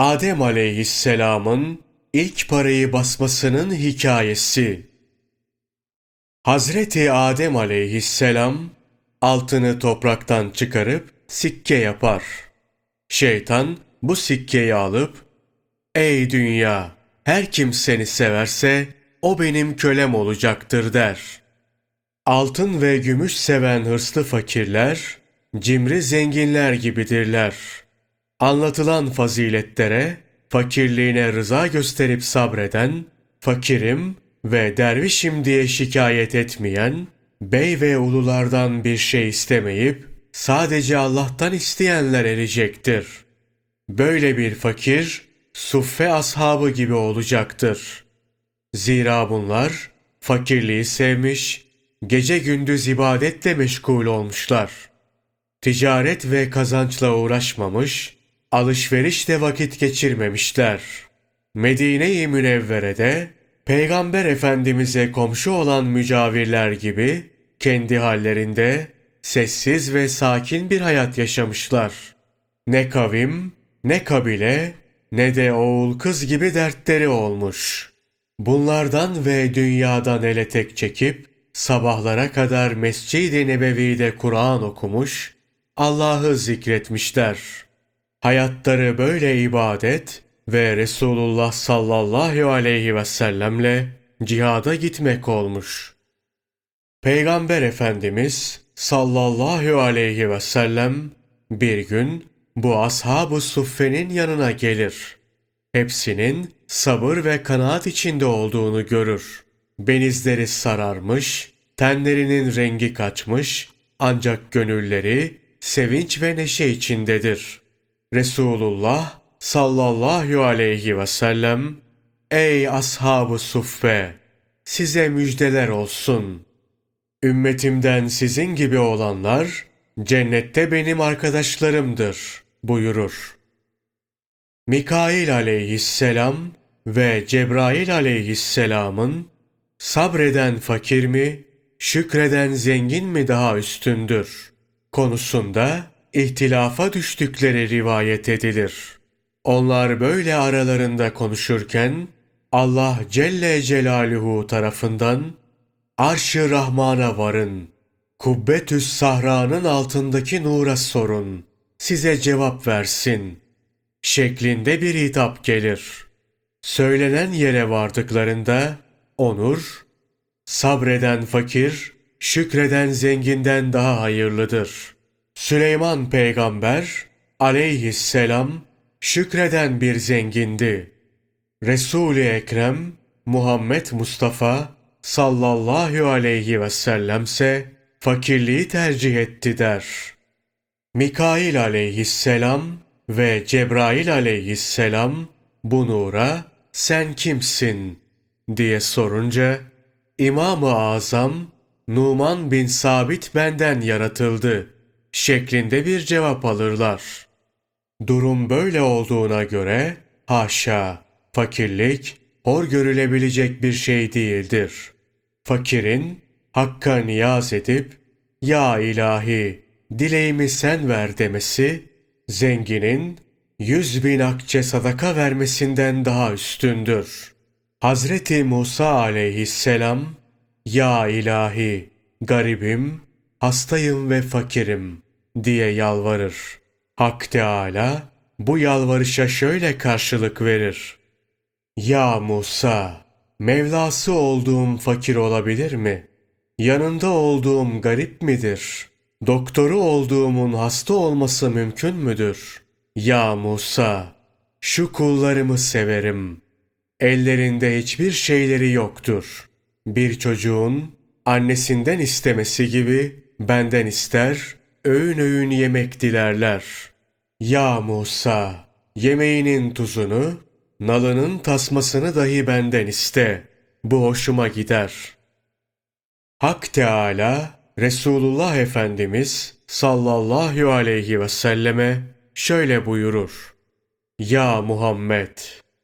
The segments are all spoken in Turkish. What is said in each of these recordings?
Adem aleyhisselamın ilk parayı basmasının hikayesi. Hazreti Adem aleyhisselam altını topraktan çıkarıp sikke yapar. Şeytan bu sikkeyi alıp Ey dünya! Her kim seni severse o benim kölem olacaktır der. Altın ve gümüş seven hırslı fakirler, cimri zenginler gibidirler. Anlatılan faziletlere, fakirliğine rıza gösterip sabreden, fakirim ve dervişim diye şikayet etmeyen, bey ve ululardan bir şey istemeyip, sadece Allah'tan isteyenler erecektir. Böyle bir fakir, suffe ashabı gibi olacaktır. Zira bunlar fakirliği sevmiş, gece gündüz ibadetle meşgul olmuşlar. Ticaret ve kazançla uğraşmamış, alışverişle vakit geçirmemişler. Medine-i Münevvere'de Peygamber Efendimiz'e komşu olan mücavirler gibi kendi hallerinde sessiz ve sakin bir hayat yaşamışlar. Ne kavim, ne kabile, ne de oğul kız gibi dertleri olmuş. Bunlardan ve dünyadan ele tek çekip sabahlara kadar Mescid-i Nebevi'de Kur'an okumuş, Allah'ı zikretmişler. Hayatları böyle ibadet ve Resulullah sallallahu aleyhi ve sellemle cihada gitmek olmuş. Peygamber Efendimiz sallallahu aleyhi ve sellem bir gün bu ashab-ı suffenin yanına gelir. Hepsinin sabır ve kanaat içinde olduğunu görür. Benizleri sararmış, tenlerinin rengi kaçmış, ancak gönülleri sevinç ve neşe içindedir. Resulullah sallallahu aleyhi ve sellem, Ey ashab-ı suffe! Size müjdeler olsun. Ümmetimden sizin gibi olanlar, cennette benim arkadaşlarımdır buyurur. Mikail aleyhisselam ve Cebrail aleyhisselamın sabreden fakir mi, şükreden zengin mi daha üstündür konusunda ihtilafa düştükleri rivayet edilir. Onlar böyle aralarında konuşurken Allah Celle Celaluhu tarafından Arş-ı Rahman'a varın. Kubbetüs Sahra'nın altındaki nura sorun. Size cevap versin. Şeklinde bir hitap gelir. Söylenen yere vardıklarında onur, sabreden fakir, şükreden zenginden daha hayırlıdır. Süleyman peygamber aleyhisselam şükreden bir zengindi. Resul-i Ekrem Muhammed Mustafa sallallahu aleyhi ve sellemse fakirliği tercih etti der. Mikail aleyhisselam ve Cebrail aleyhisselam bu nura sen kimsin diye sorunca İmam-ı Azam Numan bin Sabit benden yaratıldı şeklinde bir cevap alırlar. Durum böyle olduğuna göre haşa fakirlik hor görülebilecek bir şey değildir. Fakirin Hakk'a niyaz edip ya ilahi dileğimi sen ver demesi zenginin yüz bin akçe sadaka vermesinden daha üstündür. Hazreti Musa aleyhisselam ya ilahi garibim, hastayım ve fakirim diye yalvarır. Hak Teala bu yalvarışa şöyle karşılık verir. Ya Musa, Mevlası olduğum fakir olabilir mi? Yanında olduğum garip midir? Doktoru olduğumun hasta olması mümkün müdür? Ya Musa, şu kullarımı severim. Ellerinde hiçbir şeyleri yoktur. Bir çocuğun annesinden istemesi gibi benden ister, öğün öğün yemek dilerler. Ya Musa, yemeğinin tuzunu, nalının tasmasını dahi benden iste. Bu hoşuma gider. Hak Teala, Resulullah Efendimiz sallallahu aleyhi ve selleme şöyle buyurur. Ya Muhammed,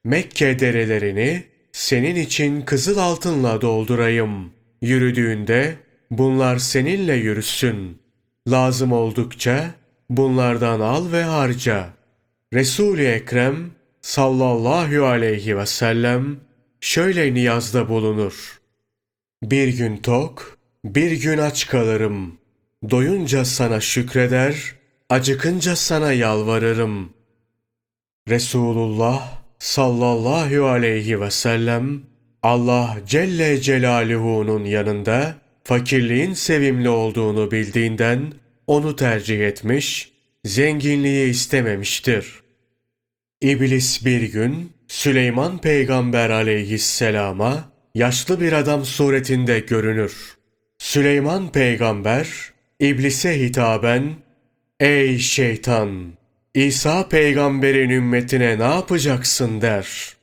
Mekke derelerini senin için kızıl altınla doldurayım. Yürüdüğünde bunlar seninle yürüsün. Lazım oldukça bunlardan al ve harca. Resul-i Ekrem sallallahu aleyhi ve sellem şöyle niyazda bulunur. Bir gün tok, bir gün aç kalırım. Doyunca sana şükreder, acıkınca sana yalvarırım. Resulullah sallallahu aleyhi ve sellem Allah Celle Celaluhu'nun yanında fakirliğin sevimli olduğunu bildiğinden onu tercih etmiş, zenginliği istememiştir. İblis bir gün Süleyman Peygamber aleyhisselama yaşlı bir adam suretinde görünür. Süleyman Peygamber İblise hitaben Ey şeytan! İsa peygamberin ümmetine ne yapacaksın der.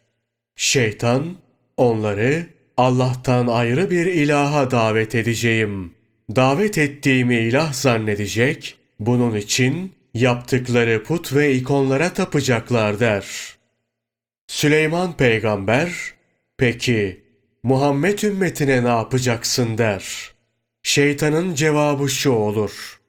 Şeytan onları Allah'tan ayrı bir ilaha davet edeceğim. Davet ettiğimi ilah zannedecek, bunun için yaptıkları put ve ikonlara tapacaklar der. Süleyman peygamber, peki Muhammed ümmetine ne yapacaksın der. Şeytanın cevabı şu olur.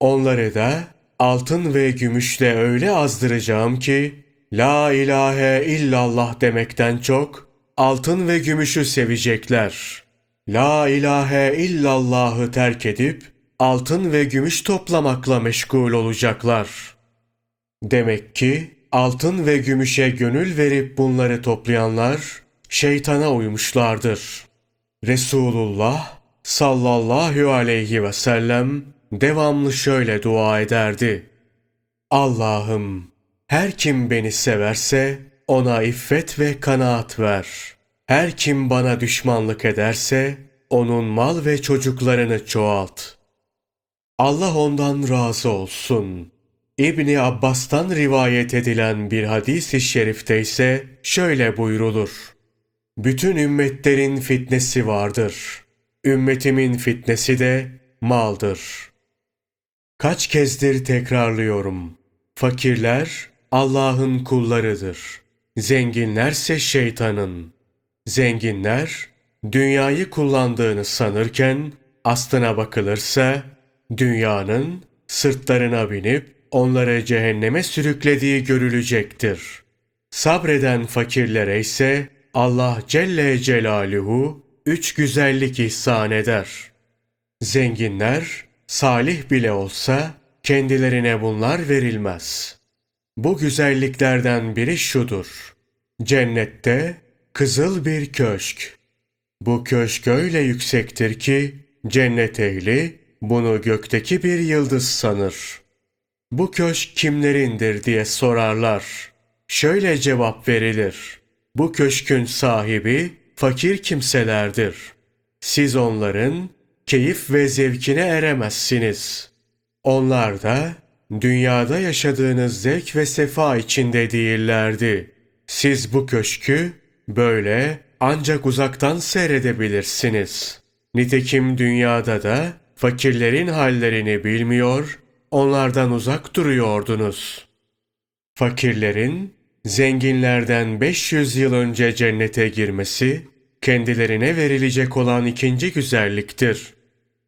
Onları da altın ve gümüşle öyle azdıracağım ki, La ilahe illallah demekten çok, altın ve gümüşü sevecekler. La ilahe illallahı terk edip, altın ve gümüş toplamakla meşgul olacaklar. Demek ki, altın ve gümüşe gönül verip bunları toplayanlar, şeytana uymuşlardır. Resulullah sallallahu aleyhi ve sellem devamlı şöyle dua ederdi. Allah'ım her kim beni severse ona iffet ve kanaat ver. Her kim bana düşmanlık ederse onun mal ve çocuklarını çoğalt. Allah ondan razı olsun. İbni Abbas'tan rivayet edilen bir hadis-i şerifte ise şöyle buyrulur. Bütün ümmetlerin fitnesi vardır. Ümmetimin fitnesi de maldır. Kaç kezdir tekrarlıyorum. Fakirler Allah'ın kullarıdır. Zenginlerse şeytanın. Zenginler dünyayı kullandığını sanırken aslına bakılırsa dünyanın sırtlarına binip onları cehenneme sürüklediği görülecektir. Sabreden fakirlere ise Allah Celle Celaluhu üç güzellik ihsan eder. Zenginler salih bile olsa kendilerine bunlar verilmez. Bu güzelliklerden biri şudur. Cennette kızıl bir köşk. Bu köşk öyle yüksektir ki cennet ehli bunu gökteki bir yıldız sanır. Bu köşk kimlerindir diye sorarlar. Şöyle cevap verilir. Bu köşkün sahibi fakir kimselerdir. Siz onların keyif ve zevkine eremezsiniz. Onlar da dünyada yaşadığınız zevk ve sefa içinde değillerdi. Siz bu köşkü böyle ancak uzaktan seyredebilirsiniz. Nitekim dünyada da fakirlerin hallerini bilmiyor, onlardan uzak duruyordunuz. Fakirlerin zenginlerden 500 yıl önce cennete girmesi, kendilerine verilecek olan ikinci güzelliktir.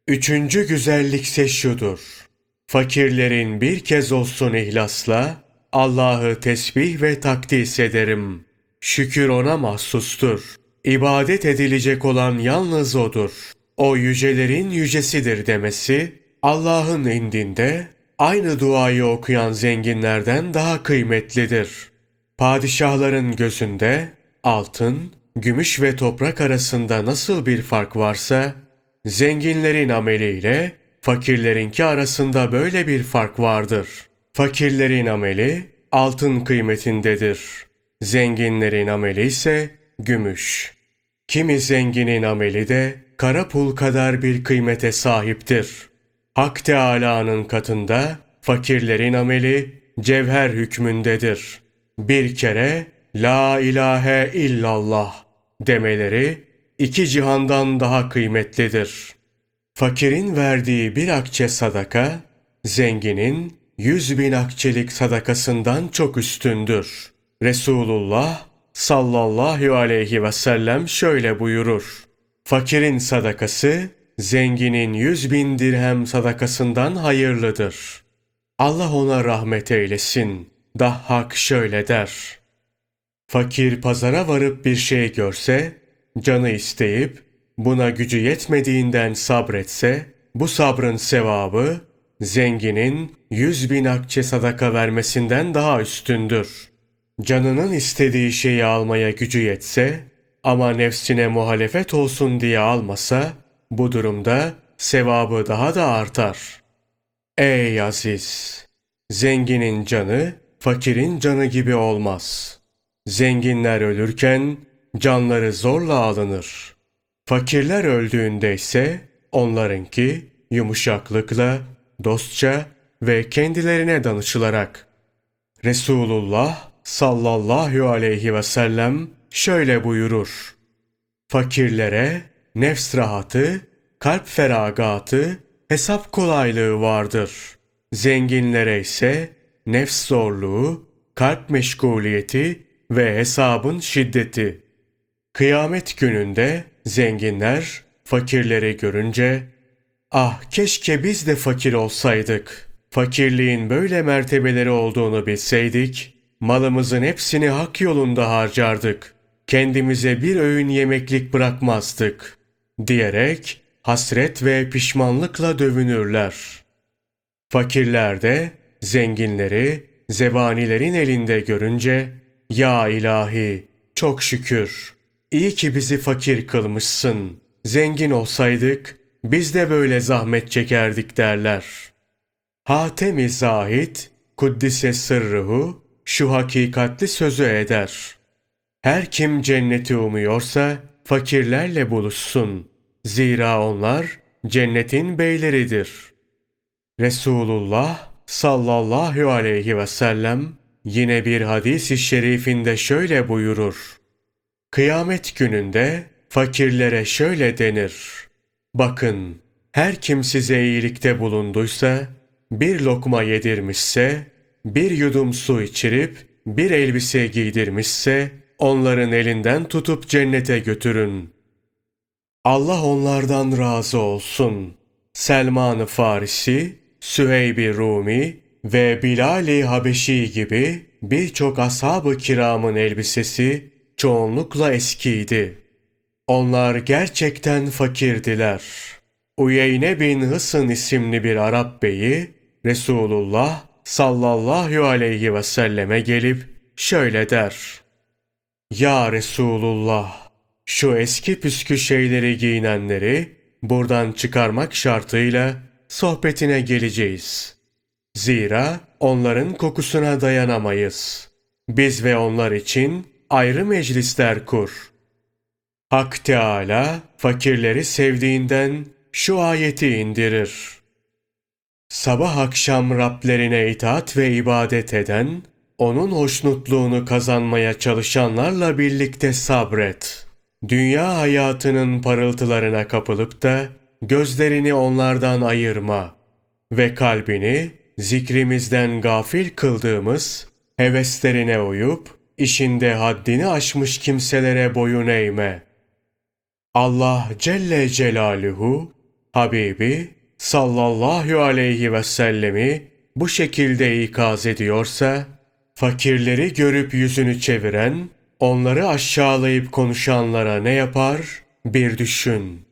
Üçüncü güzellikse şudur. Fakirlerin bir kez olsun ihlasla Allah'ı tesbih ve takdis ederim. Şükür ona mahsustur. İbadet edilecek olan yalnız O'dur. O yücelerin yücesidir demesi, Allah'ın indinde aynı duayı okuyan zenginlerden daha kıymetlidir. Padişahların gözünde altın, gümüş ve toprak arasında nasıl bir fark varsa, zenginlerin ameliyle fakirlerinki arasında böyle bir fark vardır. Fakirlerin ameli altın kıymetindedir. Zenginlerin ameli ise gümüş. Kimi zenginin ameli de kara pul kadar bir kıymete sahiptir. Hak Teâlâ'nın katında fakirlerin ameli cevher hükmündedir. Bir kere La ilahe illallah demeleri iki cihandan daha kıymetlidir. Fakirin verdiği bir akçe sadaka, zenginin yüz bin akçelik sadakasından çok üstündür. Resulullah sallallahu aleyhi ve sellem şöyle buyurur. Fakirin sadakası, zenginin yüz bin dirhem sadakasından hayırlıdır. Allah ona rahmet eylesin. Dahhak şöyle der. Fakir pazara varıp bir şey görse, canı isteyip buna gücü yetmediğinden sabretse, bu sabrın sevabı zenginin yüz bin akçe sadaka vermesinden daha üstündür. Canının istediği şeyi almaya gücü yetse ama nefsine muhalefet olsun diye almasa, bu durumda sevabı daha da artar. Ey aziz! Zenginin canı, fakirin canı gibi olmaz. Zenginler ölürken canları zorla alınır. Fakirler öldüğünde ise onlarınki yumuşaklıkla, dostça ve kendilerine danışılarak. Resulullah sallallahu aleyhi ve sellem şöyle buyurur. Fakirlere nefs rahatı, kalp feragatı, hesap kolaylığı vardır. Zenginlere ise nefs zorluğu, kalp meşguliyeti ve hesabın şiddeti. Kıyamet gününde zenginler fakirleri görünce ah keşke biz de fakir olsaydık. Fakirliğin böyle mertebeleri olduğunu bilseydik malımızın hepsini hak yolunda harcardık. Kendimize bir öğün yemeklik bırakmazdık diyerek hasret ve pişmanlıkla dövünürler. Fakirler de zenginleri zebanilerin elinde görünce ya ilahi çok şükür iyi ki bizi fakir kılmışsın. Zengin olsaydık biz de böyle zahmet çekerdik derler. Hatem-i Zahid Kuddise sırrıhu şu hakikatli sözü eder. Her kim cenneti umuyorsa fakirlerle buluşsun. Zira onlar cennetin beyleridir. Resulullah sallallahu aleyhi ve sellem yine bir hadis-i şerifinde şöyle buyurur. Kıyamet gününde fakirlere şöyle denir. Bakın, her kim size iyilikte bulunduysa, bir lokma yedirmişse, bir yudum su içirip, bir elbise giydirmişse, onların elinden tutup cennete götürün. Allah onlardan razı olsun. Selman-ı Farisi, Süheyb-i Rumi ve Bilal-i Habeşi gibi birçok ashab-ı kiramın elbisesi çoğunlukla eskiydi. Onlar gerçekten fakirdiler. Uyeyne bin Hısın isimli bir Arap beyi Resulullah sallallahu aleyhi ve selleme gelip şöyle der. Ya Resulullah şu eski püskü şeyleri giyinenleri buradan çıkarmak şartıyla sohbetine geleceğiz. Zira onların kokusuna dayanamayız. Biz ve onlar için ayrı meclisler kur. Hak Teala fakirleri sevdiğinden şu ayeti indirir. Sabah akşam Rablerine itaat ve ibadet eden, onun hoşnutluğunu kazanmaya çalışanlarla birlikte sabret. Dünya hayatının parıltılarına kapılıp da gözlerini onlardan ayırma ve kalbini zikrimizden gafil kıldığımız heveslerine uyup işinde haddini aşmış kimselere boyun eğme. Allah Celle Celaluhu Habibi sallallahu aleyhi ve sellemi bu şekilde ikaz ediyorsa, fakirleri görüp yüzünü çeviren, onları aşağılayıp konuşanlara ne yapar? Bir düşün.''